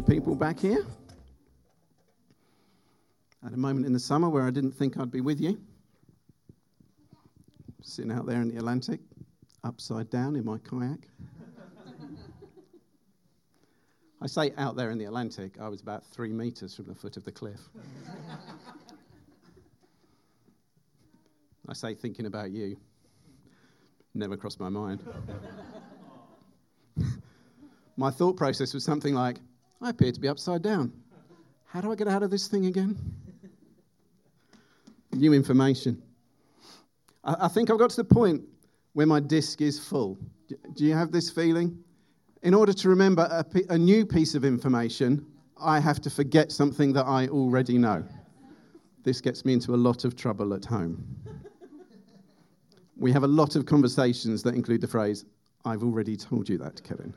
many people back here. At a moment in the summer where I didn't think I'd be with you, sitting out there in the Atlantic, upside down in my kayak. I say out there in the Atlantic, I was about three meters from the foot of the cliff. I say thinking about you, never crossed my mind. my thought process was something like, I appear to be upside down. How do I get out of this thing again? New information. I, I think I've got to the point where my disk is full. D- Do you have this feeling? In order to remember a, a new piece of information, I have to forget something that I already know. This gets me into a lot of trouble at home. We have a lot of conversations that include the phrase, I've already told you that, Kevin.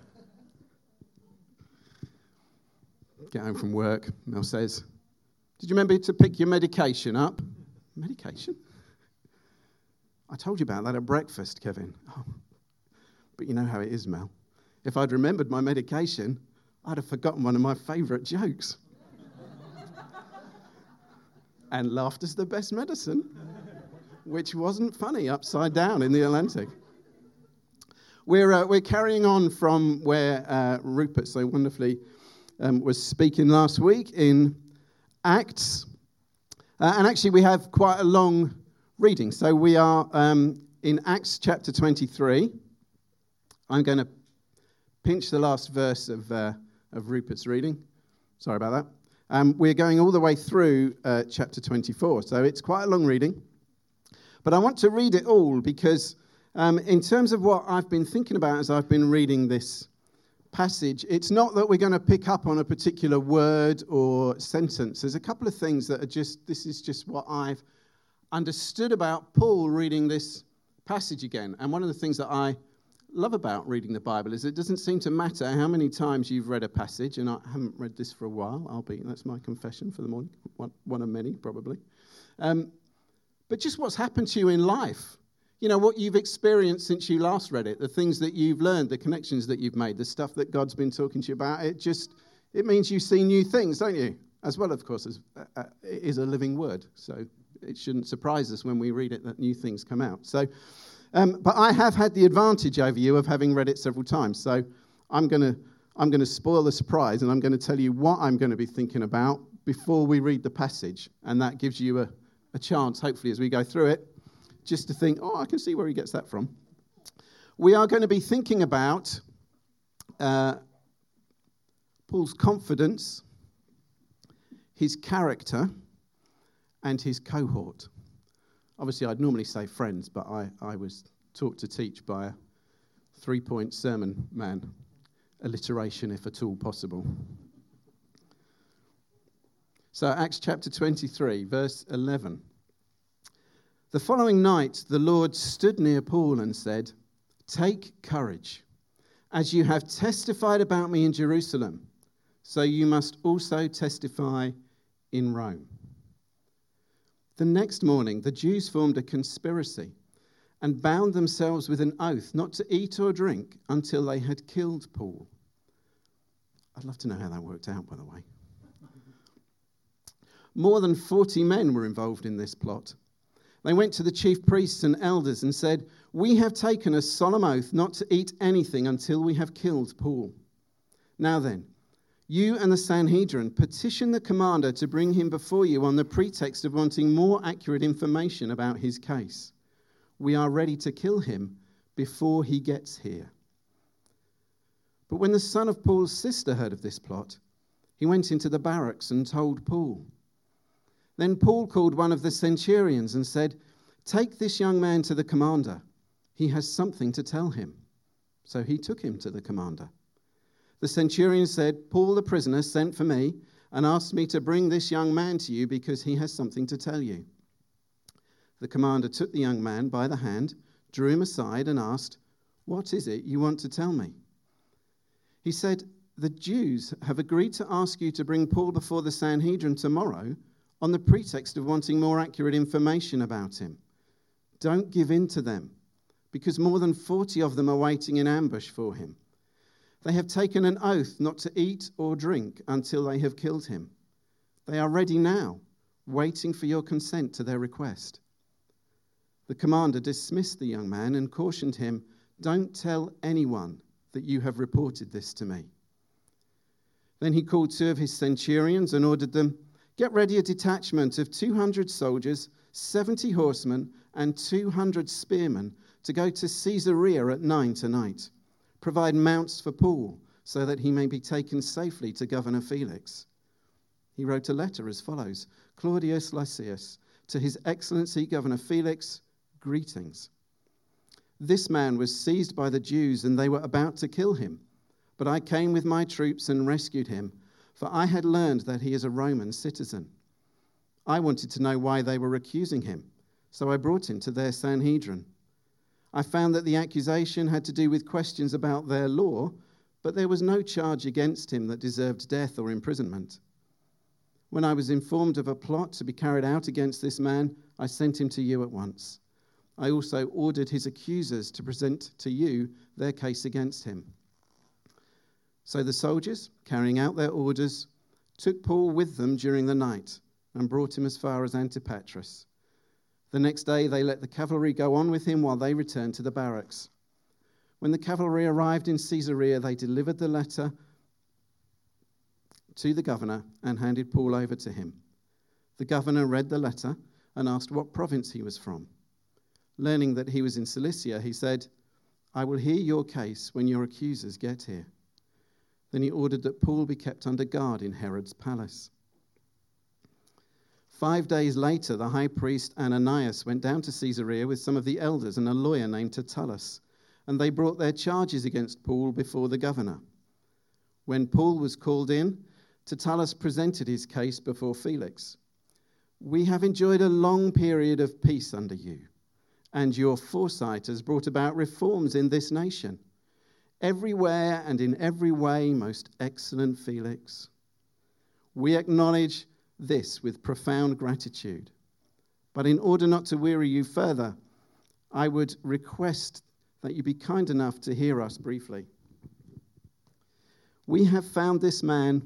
Get home from work, Mel says, Did you remember to pick your medication up? Medication? I told you about that at breakfast, Kevin. Oh, but you know how it is, Mel. If I'd remembered my medication, I'd have forgotten one of my favourite jokes. and laughter's the best medicine, which wasn't funny upside down in the Atlantic. We're, uh, we're carrying on from where uh, Rupert so wonderfully um, was speaking last week in Acts. Uh, and actually, we have quite a long reading. So we are um, in Acts chapter 23. I'm going to pinch the last verse of, uh, of Rupert's reading. Sorry about that. Um, we're going all the way through uh, chapter 24. So it's quite a long reading. But I want to read it all because, um, in terms of what I've been thinking about as I've been reading this passage, it's not that we're going to pick up on a particular word or sentence. There's a couple of things that are just, this is just what I've understood about Paul reading this passage again. And one of the things that I love about reading the Bible is it doesn't seem to matter how many times you've read a passage, and I haven't read this for a while, I'll be, that's my confession for the morning, one, one of many probably. Um, but just what's happened to you in life. You know, what you've experienced since you last read it, the things that you've learned, the connections that you've made, the stuff that God's been talking to you about. It just, it means you see new things, don't you? As well, of course, as uh, uh, it is a living word. So it shouldn't surprise us when we read it that new things come out. So, um, but I have had the advantage over you of having read it several times. So I'm going to I'm going to spoil the surprise and I'm going to tell you what I'm going to be thinking about before we read the passage. And that gives you a, a chance, hopefully, as we go through it, just to think, oh, I can see where he gets that from. We are going to be thinking about uh, Paul's confidence, his character, and his cohort. Obviously, I'd normally say friends, but I, I was taught to teach by a three point sermon man, alliteration if at all possible. So, Acts chapter 23, verse 11. The following night, the Lord stood near Paul and said, Take courage. As you have testified about me in Jerusalem, so you must also testify in Rome. The next morning, the Jews formed a conspiracy and bound themselves with an oath not to eat or drink until they had killed Paul. I'd love to know how that worked out, by the way. More than 40 men were involved in this plot. They went to the chief priests and elders and said, We have taken a solemn oath not to eat anything until we have killed Paul. Now then, you and the Sanhedrin petition the commander to bring him before you on the pretext of wanting more accurate information about his case. We are ready to kill him before he gets here. But when the son of Paul's sister heard of this plot, he went into the barracks and told Paul. Then Paul called one of the centurions and said, Take this young man to the commander. He has something to tell him. So he took him to the commander. The centurion said, Paul the prisoner sent for me and asked me to bring this young man to you because he has something to tell you. The commander took the young man by the hand, drew him aside, and asked, What is it you want to tell me? He said, The Jews have agreed to ask you to bring Paul before the Sanhedrin tomorrow on the pretext of wanting more accurate information about him. Don't give in to them, because more than 40 of them are waiting in ambush for him. They have taken an oath not to eat or drink until they have killed him. They are ready now, waiting for your consent to their request. The commander dismissed the young man and cautioned him Don't tell anyone that you have reported this to me. Then he called two of his centurions and ordered them Get ready a detachment of 200 soldiers, 70 horsemen, and 200 spearmen to go to Caesarea at nine tonight. Provide mounts for Paul so that he may be taken safely to Governor Felix. He wrote a letter as follows Claudius Lysias, to His Excellency Governor Felix, greetings. This man was seized by the Jews, and they were about to kill him. But I came with my troops and rescued him, for I had learned that he is a Roman citizen. I wanted to know why they were accusing him, so I brought him to their Sanhedrin. I found that the accusation had to do with questions about their law, but there was no charge against him that deserved death or imprisonment. When I was informed of a plot to be carried out against this man, I sent him to you at once. I also ordered his accusers to present to you their case against him. So the soldiers, carrying out their orders, took Paul with them during the night and brought him as far as Antipatris. The next day, they let the cavalry go on with him while they returned to the barracks. When the cavalry arrived in Caesarea, they delivered the letter to the governor and handed Paul over to him. The governor read the letter and asked what province he was from. Learning that he was in Cilicia, he said, I will hear your case when your accusers get here. Then he ordered that Paul be kept under guard in Herod's palace. Five days later, the high priest Ananias went down to Caesarea with some of the elders and a lawyer named Tertullus, and they brought their charges against Paul before the governor. When Paul was called in, Tertullus presented his case before Felix. We have enjoyed a long period of peace under you, and your foresight has brought about reforms in this nation. Everywhere and in every way, most excellent Felix. We acknowledge this with profound gratitude. But in order not to weary you further, I would request that you be kind enough to hear us briefly. We have found this man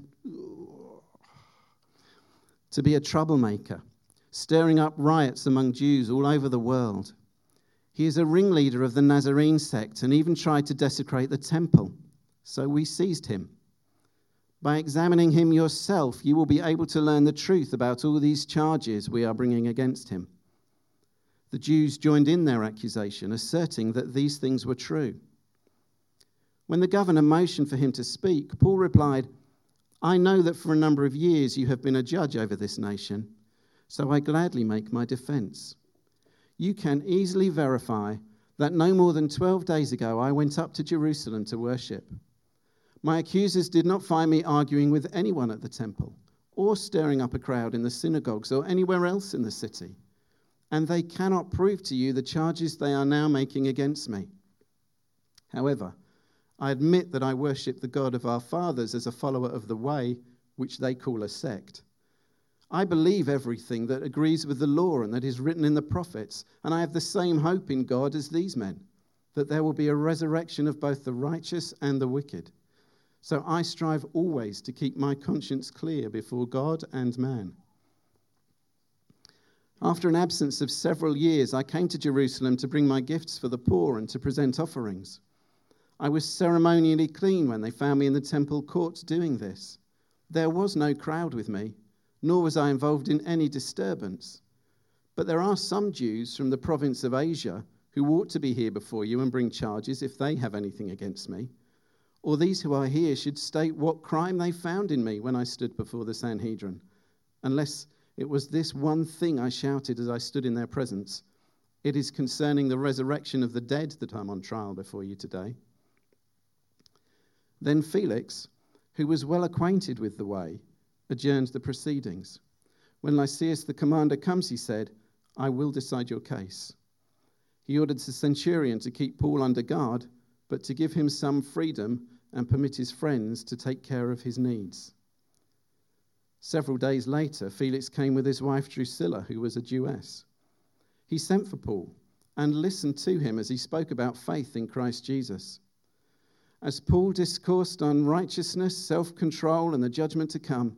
to be a troublemaker, stirring up riots among Jews all over the world. He is a ringleader of the Nazarene sect and even tried to desecrate the temple. So we seized him by examining him yourself, you will be able to learn the truth about all these charges we are bringing against him. The Jews joined in their accusation, asserting that these things were true. When the governor motioned for him to speak, Paul replied, I know that for a number of years you have been a judge over this nation, so I gladly make my defense. You can easily verify that no more than 12 days ago I went up to Jerusalem to worship. My accusers did not find me arguing with anyone at the temple, or stirring up a crowd in the synagogues, or anywhere else in the city. And they cannot prove to you the charges they are now making against me. However, I admit that I worship the God of our fathers as a follower of the way, which they call a sect. I believe everything that agrees with the law and that is written in the prophets, and I have the same hope in God as these men, that there will be a resurrection of both the righteous and the wicked. So I strive always to keep my conscience clear before God and man. After an absence of several years, I came to Jerusalem to bring my gifts for the poor and to present offerings. I was ceremonially clean when they found me in the temple courts doing this. There was no crowd with me, nor was I involved in any disturbance. But there are some Jews from the province of Asia who ought to be here before you and bring charges if they have anything against me or these who are here should state what crime they found in me when I stood before the Sanhedrin, unless it was this one thing I shouted as I stood in their presence. It is concerning the resurrection of the dead that I'm on trial before you today. Then Felix, who was well acquainted with the way, adjourned the proceedings. When Lysias the commander comes, he said, I will decide your case. He ordered the centurion to keep Paul under guard, but to give him some freedom and permit his friends to take care of his needs. Several days later, Felix came with his wife Drusilla, who was a Jewess. He sent for Paul and listened to him as he spoke about faith in Christ Jesus. As Paul discoursed on righteousness, self control, and the judgment to come,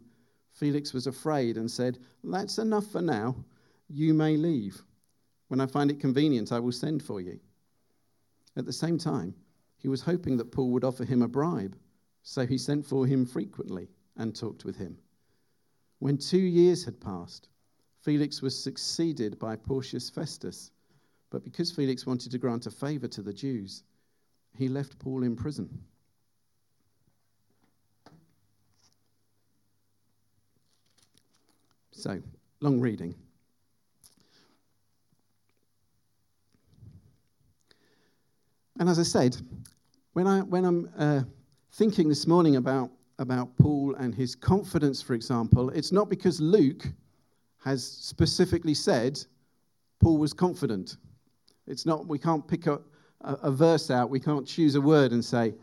Felix was afraid and said, That's enough for now. You may leave. When I find it convenient, I will send for you. At the same time, he was hoping that Paul would offer him a bribe, so he sent for him frequently and talked with him. When two years had passed, Felix was succeeded by Porcius Festus. But because Felix wanted to grant a favor to the Jews, he left Paul in prison. So, long reading. And as I said, when, I, when I'm uh, thinking this morning about, about Paul and his confidence, for example, it's not because Luke has specifically said Paul was confident. It's not, we can't pick a, a, a verse out, we can't choose a word and say,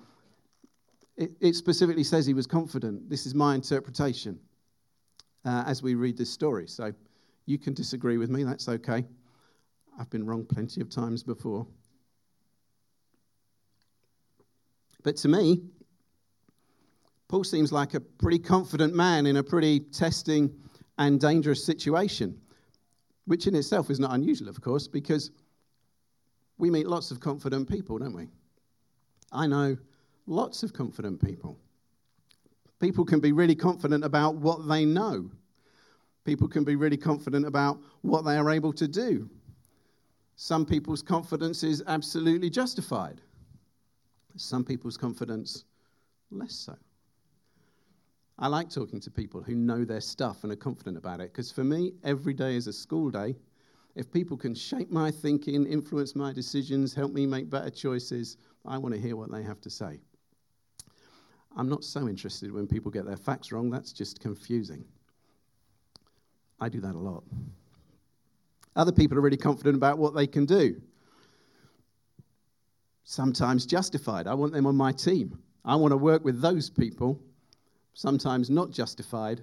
it, it specifically says he was confident. This is my interpretation uh, as we read this story. So you can disagree with me, that's okay. I've been wrong plenty of times before. But to me, Paul seems like a pretty confident man in a pretty testing and dangerous situation, which in itself is not unusual, of course, because we meet lots of confident people, don't we? I know lots of confident people. People can be really confident about what they know. People can be really confident about what they are able to do. Some people's confidence is absolutely justified. Some people's confidence, less so. I like talking to people who know their stuff and are confident about it because for me, every day is a school day. If people can shape my thinking, influence my decisions, help me make better choices, I want to hear what they have to say. I'm not so interested when people get their facts wrong, that's just confusing. I do that a lot. Other people are really confident about what they can do. Sometimes justified. I want them on my team. I want to work with those people sometimes not justified,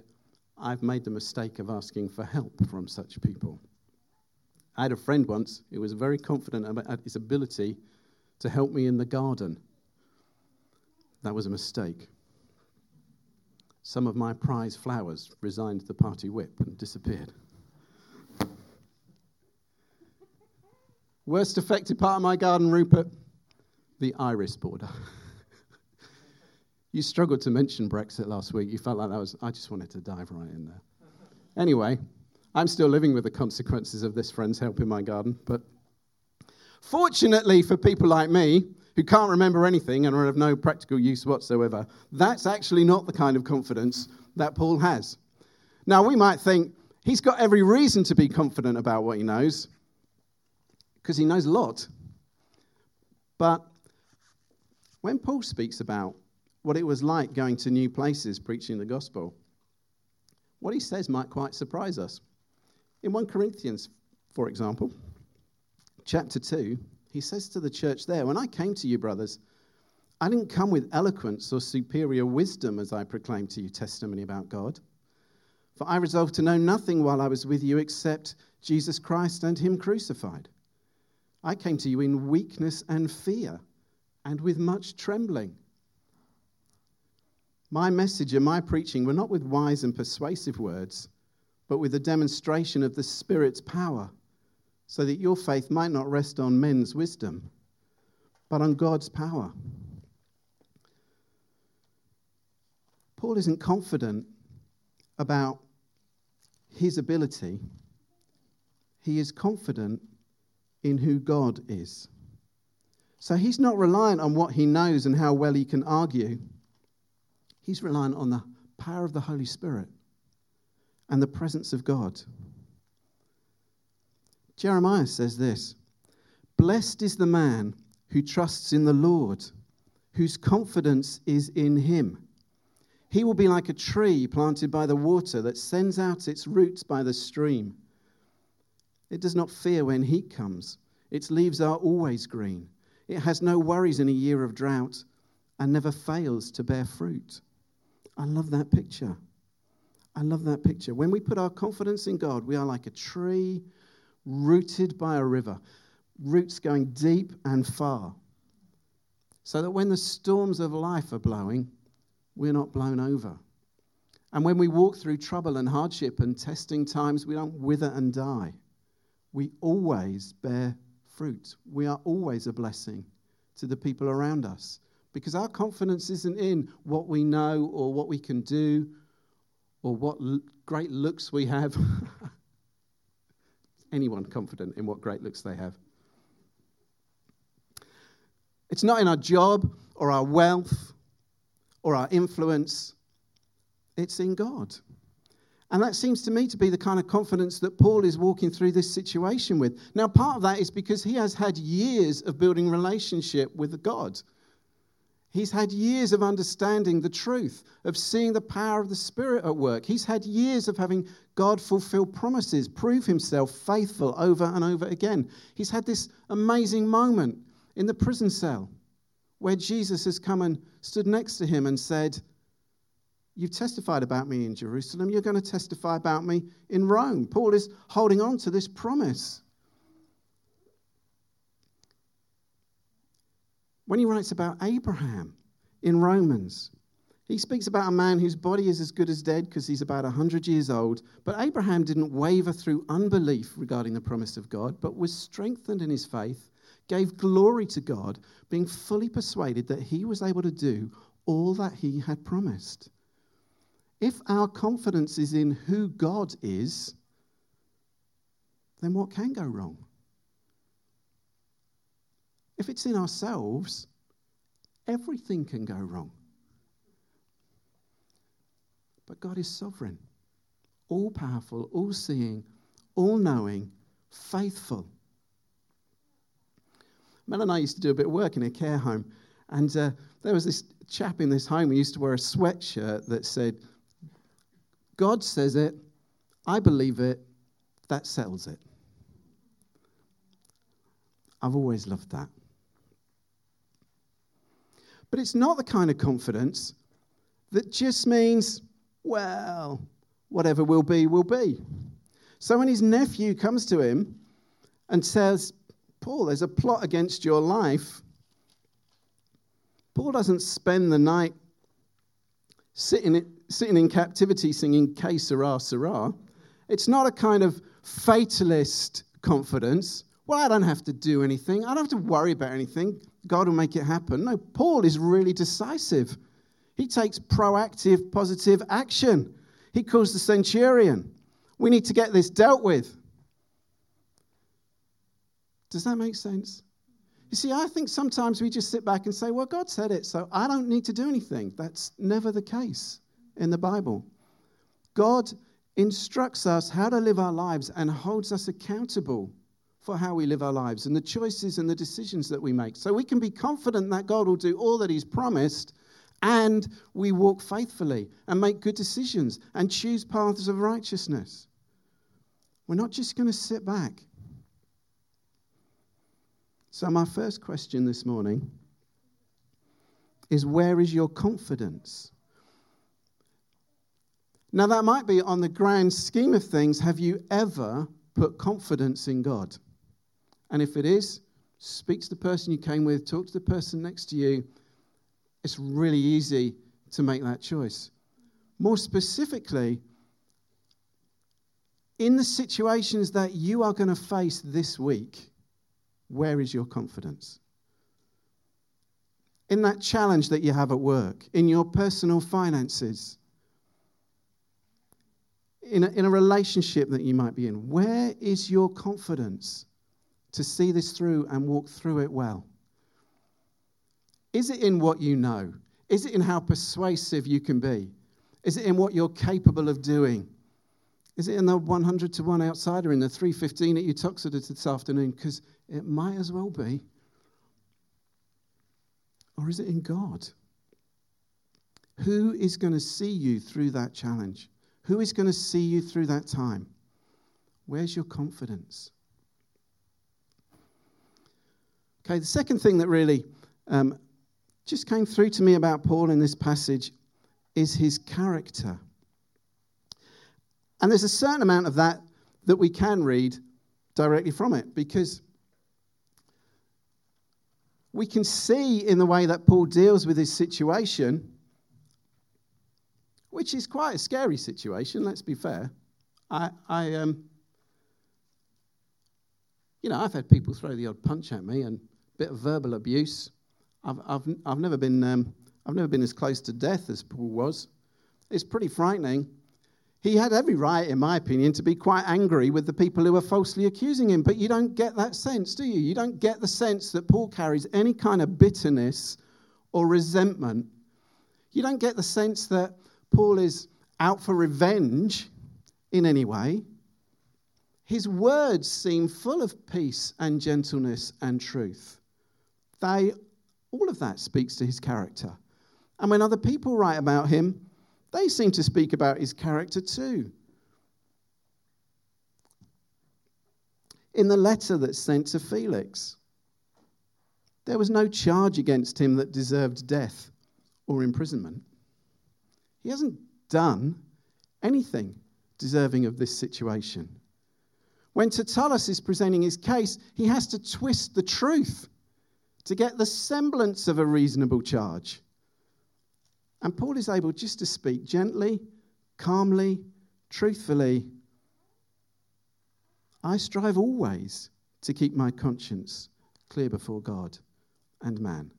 I've made the mistake of asking for help from such people. I had a friend once who was very confident about his ability to help me in the garden. That was a mistake. Some of my prize flowers resigned the party whip and disappeared. Worst affected part of my garden, Rupert? The iris border. You struggled to mention Brexit last week. You felt like that was, I just wanted to dive right in there. Anyway, I'm still living with the consequences of this friend's help in my garden, but fortunately for people like me who can't remember anything and are of no practical use whatsoever, that's actually not the kind of confidence that Paul has. Now, we might think he's got every reason to be confident about what he knows because he knows a lot. But when Paul speaks about what it was like going to new places preaching the gospel. What he says might quite surprise us. In 1 Corinthians, for example, chapter 2, he says to the church there, When I came to you, brothers, I didn't come with eloquence or superior wisdom as I proclaimed to you testimony about God. For I resolved to know nothing while I was with you except Jesus Christ and Him crucified. I came to you in weakness and fear and with much trembling. My message and my preaching were not with wise and persuasive words, but with a demonstration of the Spirit's power, so that your faith might not rest on men's wisdom, but on God's power. Paul isn't confident about his ability, he is confident in who God is. So he's not reliant on what he knows and how well he can argue. He's reliant on the power of the Holy Spirit and the presence of God. Jeremiah says this Blessed is the man who trusts in the Lord, whose confidence is in him. He will be like a tree planted by the water that sends out its roots by the stream. It does not fear when heat comes, its leaves are always green. It has no worries in a year of drought and never fails to bear fruit. I love that picture. I love that picture. When we put our confidence in God, we are like a tree rooted by a river, roots going deep and far, so that when the storms of life are blowing, we're not blown over. And when we walk through trouble and hardship and testing times, we don't wither and die. We always bear fruit. We are always a blessing to the people around us because our confidence isn't in what we know or what we can do or what l- great looks we have. Anyone confident in what great looks they have? It's not in our job or our wealth or our influence, it's in God. And that seems to me to be the kind of confidence that Paul is walking through this situation with. Now, part of that is because he has had years of building relationship with God. He's had years of understanding the truth, of seeing the power of the Spirit at work. He's had years of having God fulfill promises, prove himself faithful over and over again. He's had this amazing moment in the prison cell where Jesus has come and stood next to him and said, You've testified about me in Jerusalem, you're going to testify about me in Rome. Paul is holding on to this promise. When he writes about Abraham in Romans, he speaks about a man whose body is as good as dead because he's about 100 years old. But Abraham didn't waver through unbelief regarding the promise of God, but was strengthened in his faith, gave glory to God, being fully persuaded that he was able to do all that he had promised. If our confidence is in who God is, then what can go wrong? If it's in ourselves, everything can go wrong. But God is sovereign, all powerful, all seeing, all knowing, faithful. Mel and I used to do a bit of work in a care home, and uh, there was this chap in this home who used to wear a sweatshirt that said, God says it, I believe it, that settles it. I've always loved that. But it's not the kind of confidence that just means, well, whatever will be, will be. So when his nephew comes to him and says, Paul, there's a plot against your life, Paul doesn't spend the night sitting, sitting in captivity singing Que sera, sera. It's not a kind of fatalist confidence. Well, I don't have to do anything. I don't have to worry about anything. God will make it happen. No, Paul is really decisive. He takes proactive, positive action. He calls the centurion. We need to get this dealt with. Does that make sense? You see, I think sometimes we just sit back and say, well, God said it, so I don't need to do anything. That's never the case in the Bible. God instructs us how to live our lives and holds us accountable for how we live our lives and the choices and the decisions that we make. So we can be confident that God will do all that He's promised and we walk faithfully and make good decisions and choose paths of righteousness. We're not just going to sit back. So, my first question this morning is where is your confidence? Now, that might be on the grand scheme of things. Have you ever put confidence in God? And if it is, speak to the person you came with, talk to the person next to you. It's really easy to make that choice. More specifically, in the situations that you are going to face this week, where is your confidence? In that challenge that you have at work, in your personal finances, in a, in a relationship that you might be in, where is your confidence? To see this through and walk through it well? Is it in what you know? Is it in how persuasive you can be? Is it in what you're capable of doing? Is it in the 100 to 1 outsider, in the 315 at Uttoxeter this afternoon? Because it might as well be. Or is it in God? Who is going to see you through that challenge? Who is going to see you through that time? Where's your confidence? Okay, the second thing that really um, just came through to me about Paul in this passage is his character. And there's a certain amount of that that we can read directly from it because we can see in the way that Paul deals with his situation, which is quite a scary situation, let's be fair. I, I um, you know, I've had people throw the odd punch at me and bit of verbal abuse. I've, I've, I've, never been, um, I've never been as close to death as Paul was. It's pretty frightening. He had every right, in my opinion, to be quite angry with the people who were falsely accusing him. But you don't get that sense, do you? You don't get the sense that Paul carries any kind of bitterness or resentment. You don't get the sense that Paul is out for revenge in any way. His words seem full of peace and gentleness and truth. They, all of that speaks to his character. And when other people write about him, they seem to speak about his character too. In the letter that's sent to Felix, there was no charge against him that deserved death or imprisonment. He hasn't done anything deserving of this situation. When Tertullus is presenting his case, he has to twist the truth to get the semblance of a reasonable charge. And Paul is able just to speak gently, calmly, truthfully. I strive always to keep my conscience clear before God and man.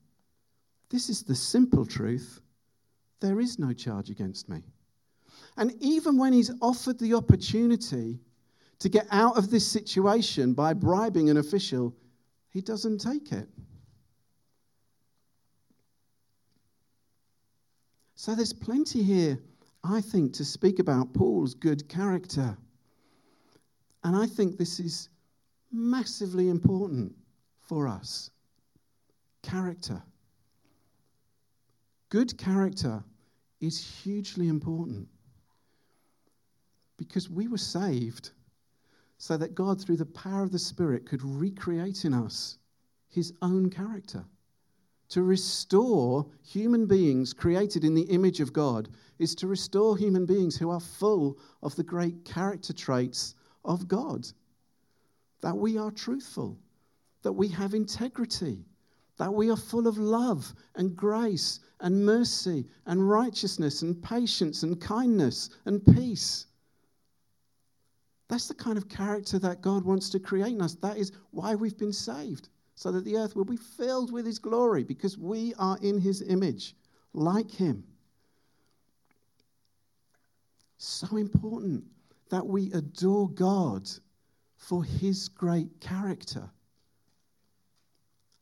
This is the simple truth. There is no charge against me. And even when he's offered the opportunity to get out of this situation by bribing an official, he doesn't take it. So there's plenty here, I think, to speak about Paul's good character. And I think this is massively important for us. Character. Good character is hugely important because we were saved so that God, through the power of the Spirit, could recreate in us his own character to restore human beings created in the image of God is to restore human beings who are full of the great character traits of God. That we are truthful, that we have integrity, that we are full of love and grace and mercy and righteousness and patience and kindness and peace. That's the kind of character that God wants to create in us. That is why we've been saved so that the earth will be filled with his glory because we are in his image, like him. So important that we adore God for his great character.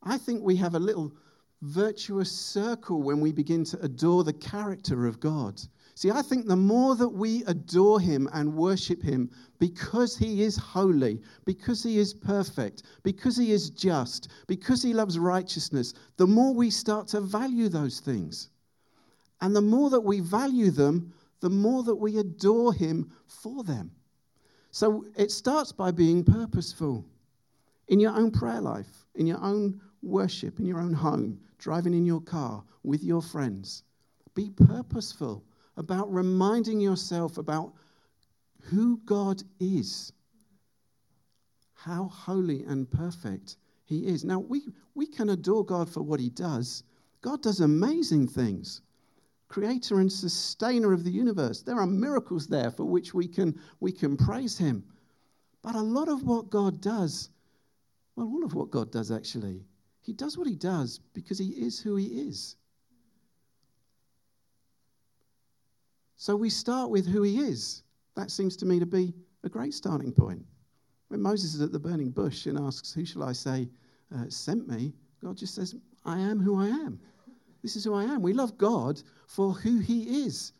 I think we have a little virtuous circle when we begin to adore the character of God. See, I think the more that we adore him and worship him because he is holy, because he is perfect, because he is just, because he loves righteousness, the more we start to value those things. And the more that we value them, the more that we adore him for them. So it starts by being purposeful in your own prayer life, in your own worship, in your own home, driving in your car with your friends. Be purposeful about reminding yourself about who God is, how holy and perfect He is. Now, we, we can adore God for what He does. God does amazing things. Creator and sustainer of the universe. There are miracles there for which we can, we can praise Him. But a lot of what God does, well, all of what God does actually, He does what He does because He is who He is. So we start with who he is. That seems to me to be a great starting point. When Moses is at the burning bush and asks, Who shall I say uh, sent me? God just says, I am who I am. This is who I am. We love God for who he is.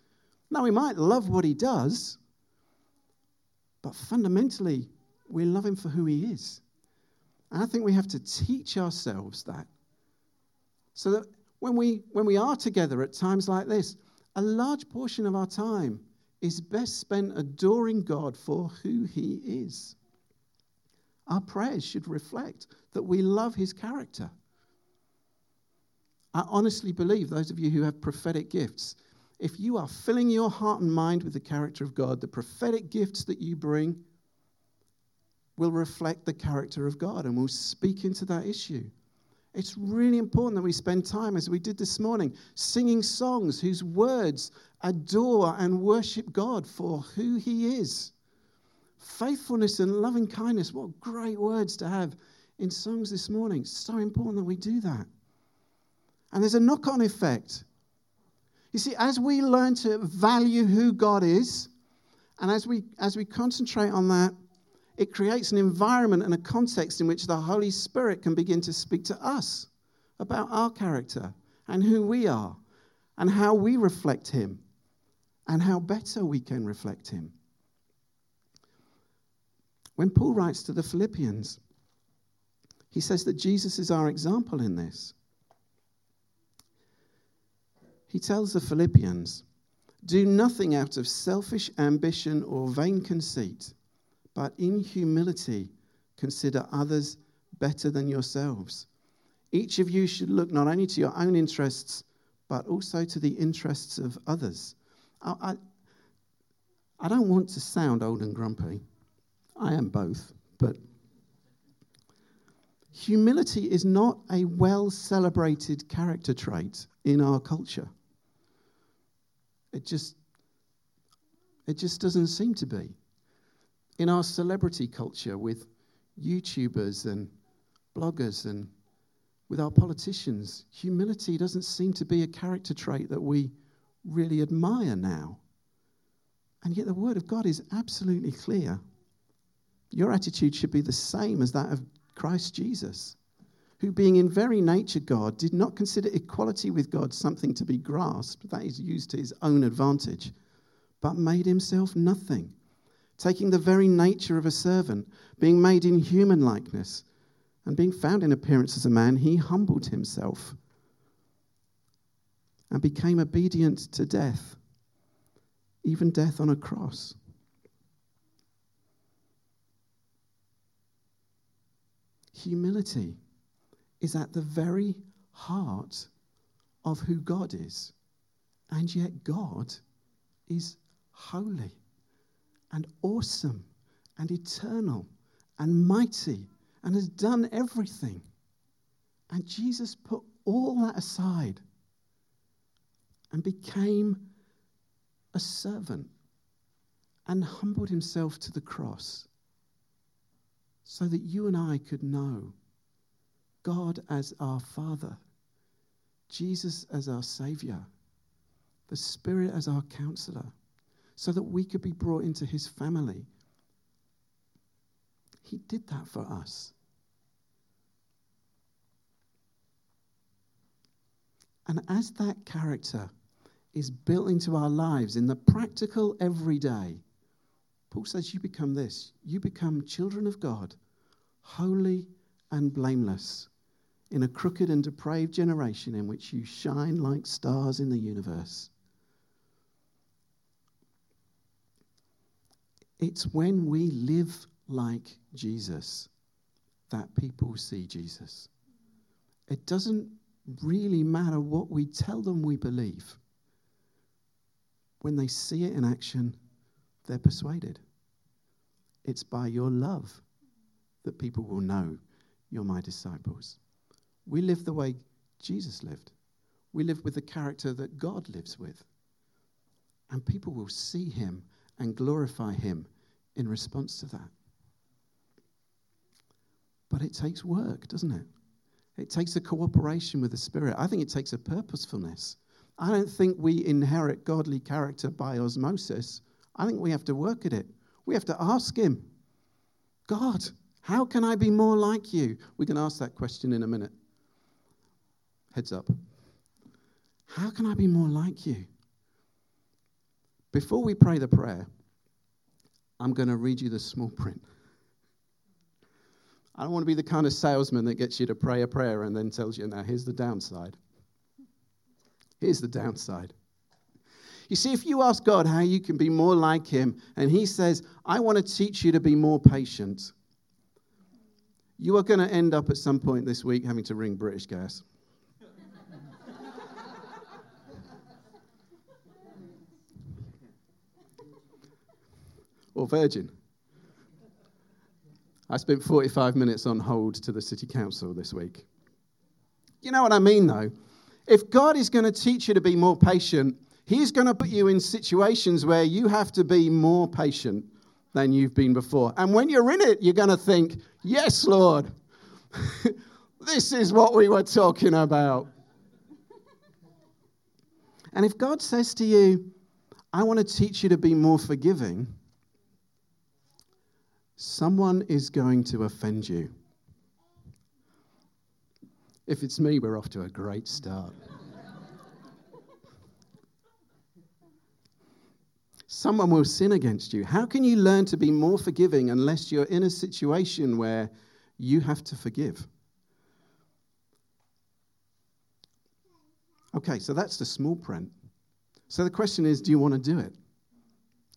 Now, we might love what he does, but fundamentally, we love him for who he is. And I think we have to teach ourselves that. So that when we, when we are together at times like this, a large portion of our time is best spent adoring God for who He is. Our prayers should reflect that we love His character. I honestly believe, those of you who have prophetic gifts, if you are filling your heart and mind with the character of God, the prophetic gifts that you bring will reflect the character of God and will speak into that issue. It's really important that we spend time, as we did this morning, singing songs whose words adore and worship God for who He is. Faithfulness and loving kindness, what great words to have in songs this morning. So important that we do that. And there's a knock on effect. You see, as we learn to value who God is, and as we, as we concentrate on that, it creates an environment and a context in which the Holy Spirit can begin to speak to us about our character and who we are and how we reflect Him and how better we can reflect Him. When Paul writes to the Philippians, he says that Jesus is our example in this. He tells the Philippians, Do nothing out of selfish ambition or vain conceit, but in humility consider others better than yourselves. Each of you should look not only to your own interests, but also to the interests of others. I, I, I don't want to sound old and grumpy. I am both, but humility is not a well celebrated character trait in our culture. It just, it just doesn't seem to be. In our celebrity culture, with YouTubers and bloggers and with our politicians, humility doesn't seem to be a character trait that we really admire now. And yet, the Word of God is absolutely clear. Your attitude should be the same as that of Christ Jesus who, being in very nature God, did not consider equality with God something to be grasped, that is, used to his own advantage, but made himself nothing, taking the very nature of a servant, being made in human likeness, and being found in appearance as a man, he humbled himself and became obedient to death, even death on a cross. Humility is at the very heart of who God is. And yet, God is holy and awesome and eternal and mighty and has done everything. And Jesus put all that aside and became a servant and humbled himself to the cross so that you and I could know God as our Father, Jesus as our Savior, the Spirit as our counselor, so that we could be brought into His family. He did that for us. And as that character is built into our lives in the practical everyday, Paul says, You become this. You become children of God, holy and blameless, in a crooked and depraved generation in which you shine like stars in the universe. It's when we live like Jesus that people see Jesus. It doesn't really matter what we tell them we believe. When they see it in action, they're persuaded. It's by your love that people will know you're my disciples. We live the way Jesus lived. We live with the character that God lives with. And people will see him and glorify him in response to that. But it takes work, doesn't it? It takes a cooperation with the Spirit. I think it takes a purposefulness. I don't think we inherit godly character by osmosis. I think we have to work at it. We have to ask Him, God, how can I be more like you? We can ask that question in a minute. Heads up. How can I be more like you? Before we pray the prayer, I'm going to read you the small print. I don't want to be the kind of salesman that gets you to pray a prayer and then tells you, now here's the downside. Here's the downside. You see, if you ask God how you can be more like Him, and He says, I want to teach you to be more patient, you are going to end up at some point this week having to ring British Gas. Or virgin? I spent 45 minutes on hold to the city council this week. You know what I mean, though? If God is going to teach you to be more patient, He's going to put you in situations where you have to be more patient than you've been before. And when you're in it, you're going to think, Yes, Lord, this is what we were talking about. And if God says to you, I want to teach you to be more forgiving, someone is going to offend you. If it's me, we're off to a great start. Someone will sin against you. How can you learn to be more forgiving unless you're in a situation where you have to forgive? Okay, so that's the small print. So the question is do you want to do it?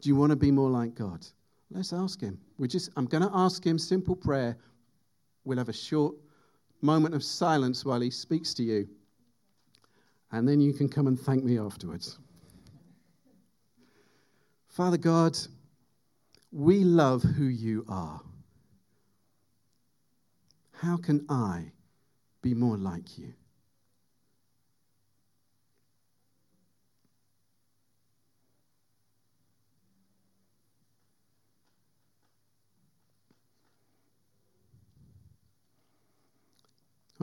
Do you want to be more like God? Let's ask Him. We just, I'm going to ask Him simple prayer. We'll have a short moment of silence while He speaks to you. And then you can come and thank me afterwards. Father God, we love who you are. How can I be more like you?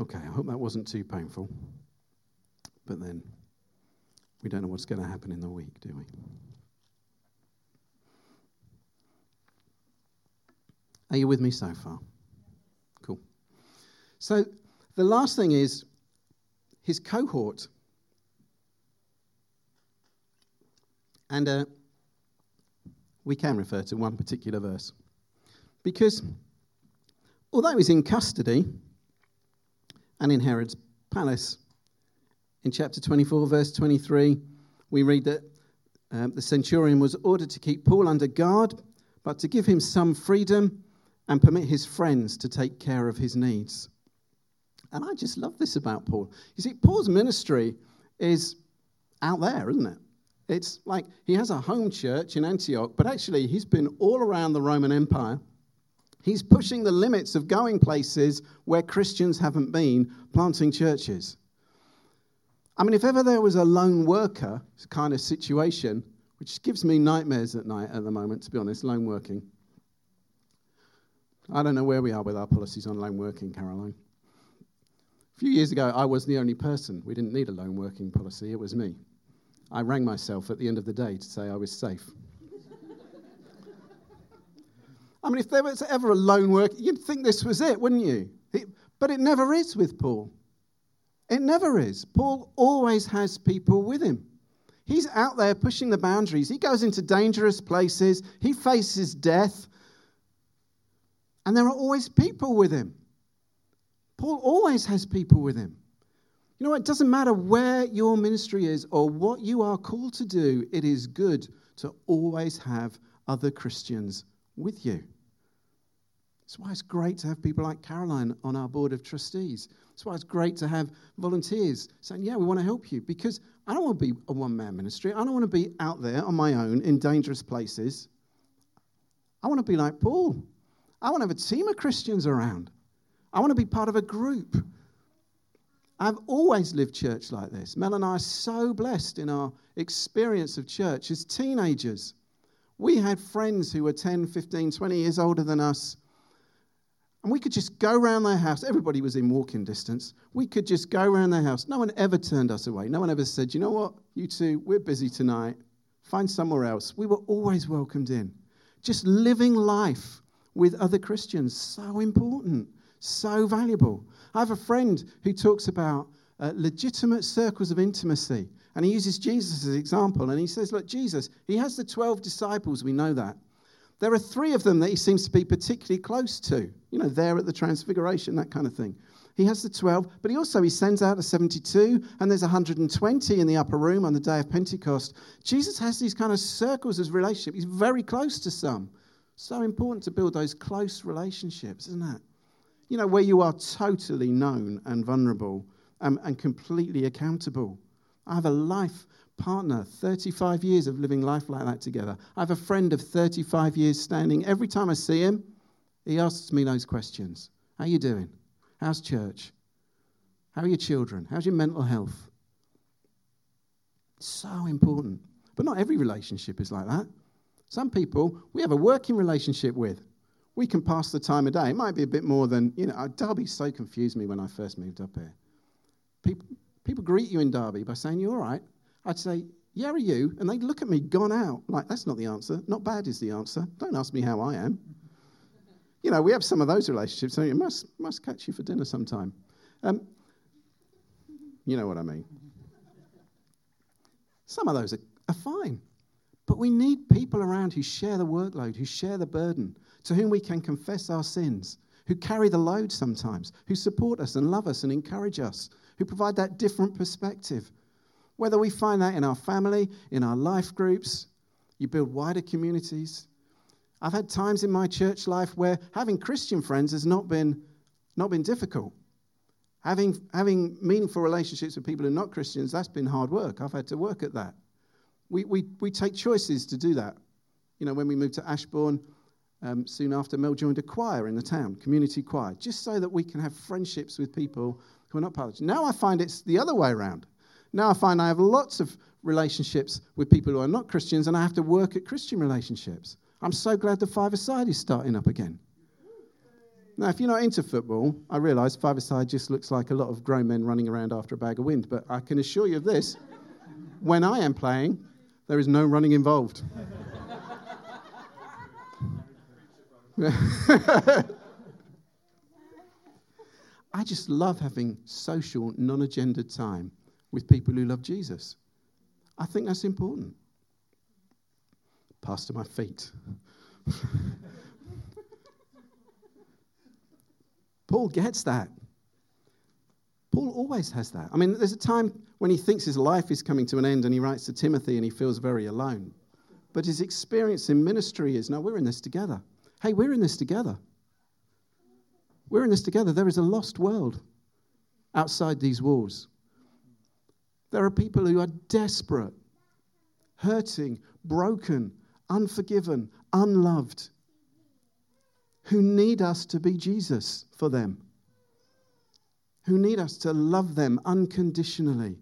Okay, I hope that wasn't too painful. But then, we don't know what's going to happen in the week, do we? Are you with me so far? Cool. So, the last thing is his cohort. And uh, we can refer to one particular verse. Because although he's in custody, and in Herod's palace. In chapter 24, verse 23, we read that uh, the centurion was ordered to keep Paul under guard, but to give him some freedom and permit his friends to take care of his needs. And I just love this about Paul. You see, Paul's ministry is out there, isn't it? It's like he has a home church in Antioch, but actually he's been all around the Roman Empire. He's pushing the limits of going places where Christians haven't been, planting churches. I mean, if ever there was a lone worker kind of situation, which gives me nightmares at night at the moment, to be honest, lone working. I don't know where we are with our policies on lone working, Caroline. A few years ago, I was the only person. We didn't need a lone working policy, it was me. I rang myself at the end of the day to say I was safe. I mean, if there was ever a lone worker, you'd think this was it, wouldn't you? It, but it never is with Paul. It never is. Paul always has people with him. He's out there pushing the boundaries. He goes into dangerous places. He faces death. And there are always people with him. Paul always has people with him. You know, it doesn't matter where your ministry is or what you are called to do, it is good to always have other Christians with you. That's why it's great to have people like Caroline on our board of trustees. That's why it's great to have volunteers saying, Yeah, we want to help you. Because I don't want to be a one man ministry. I don't want to be out there on my own in dangerous places. I want to be like Paul. I want to have a team of Christians around. I want to be part of a group. I've always lived church like this. Mel and I are so blessed in our experience of church as teenagers. We had friends who were 10, 15, 20 years older than us and we could just go around their house. Everybody was in walking distance. We could just go around their house. No one ever turned us away. No one ever said, you know what, you two, we're busy tonight. Find somewhere else. We were always welcomed in. Just living life with other Christians, so important, so valuable. I have a friend who talks about uh, legitimate circles of intimacy, and he uses Jesus as an example. And he says, Look, Jesus, he has the 12 disciples, we know that. There are three of them that he seems to be particularly close to, you know, there at the Transfiguration, that kind of thing. He has the 12, but he also he sends out the 72, and there's 120 in the upper room on the day of Pentecost. Jesus has these kind of circles of relationship. He's very close to some. So important to build those close relationships, isn't it? You know, where you are totally known and vulnerable and, and completely accountable. I have a life partner, 35 years of living life like that together. I have a friend of 35 years standing. Every time I see him, he asks me those questions. How you doing? How's church? How are your children? How's your mental health? So important. But not every relationship is like that. Some people we have a working relationship with. We can pass the time of day. It might be a bit more than, you know, uh, Derby so confused me when I first moved up here. People, people greet you in Derby by saying, You all right? I'd say, Yeah, are you? And they'd look at me, gone out. Like, that's not the answer. Not bad is the answer. Don't ask me how I am. You know, we have some of those relationships, so it must, must catch you for dinner sometime. Um, you know what I mean. Some of those are, are fine. But we need people around who share the workload, who share the burden, to whom we can confess our sins, who carry the load sometimes, who support us and love us and encourage us, who provide that different perspective. Whether we find that in our family, in our life groups, you build wider communities. I've had times in my church life where having Christian friends has not been, not been difficult. Having, having meaningful relationships with people who are not Christians, that's been hard work. I've had to work at that. We, we, we take choices to do that. You know, when we moved to Ashbourne, um, soon after, Mel joined a choir in the town, community choir, just so that we can have friendships with people who are not it. Now I find it's the other way around. Now I find I have lots of relationships with people who are not Christians, and I have to work at Christian relationships. I'm so glad the five-a-side is starting up again. Now, if you're not into football, I realise five-a-side just looks like a lot of grown men running around after a bag of wind, but I can assure you of this when I am playing, there is no running involved. I just love having social, non agenda time with people who love Jesus. I think that's important. Pass to my feet. Paul gets that. Paul always has that. I mean, there's a time when he thinks his life is coming to an end and he writes to Timothy and he feels very alone. But his experience in ministry is no, we're in this together. Hey, we're in this together. We're in this together. There is a lost world outside these walls. There are people who are desperate, hurting, broken, unforgiven, unloved, who need us to be Jesus for them, who need us to love them unconditionally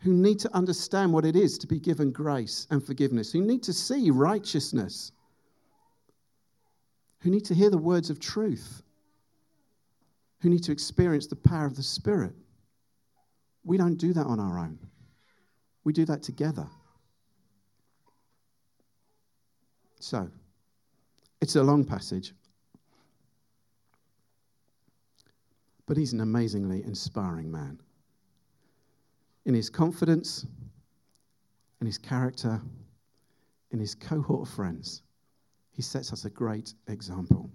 who need to understand what it is to be given grace and forgiveness, who need to see righteousness, who need to hear the words of truth, who need to experience the power of the Spirit. We don't do that on our own, we do that together. So, it's a long passage, but he's an amazingly inspiring man in his confidence, in his character, in his cohort of friends. He sets us a great example.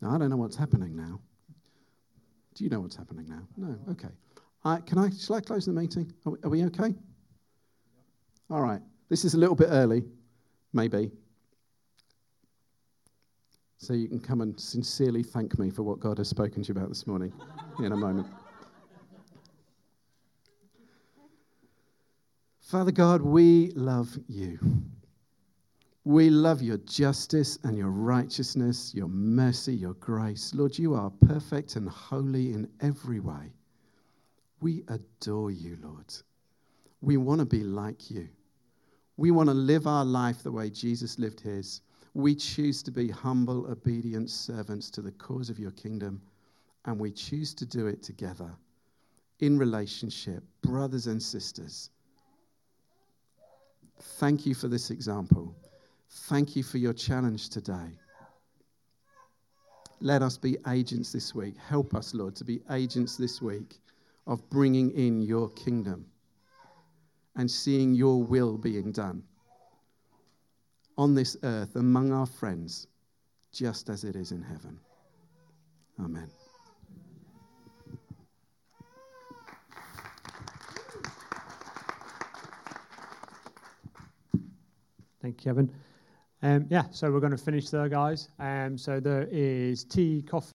Now, I don't know what's happening now. Do you know what's happening now? No. Okay. Can I, shall I close the meeting? Are we, are we okay? All right. This is a little bit early, maybe. So you can come and sincerely thank me for what God has spoken to you about this morning in a moment. Father God, we love you. We love your justice and your righteousness, your mercy, your grace. Lord, you are perfect and holy in every way. We adore you, Lord. We want to be like you. We want to live our life the way Jesus lived his. We choose to be humble, obedient servants to the cause of your kingdom, and we choose to do it together in relationship, brothers and sisters Thank you for this example. Thank you for your challenge today. Let us be agents this week. Help us, Lord, to be agents this week of bringing in your kingdom and seeing your will being done on this earth among our friends, just as it is in heaven. Amen. Thank you, Kevin. Um, yeah, so we're going to finish there, guys. Um, so there is tea, coffee.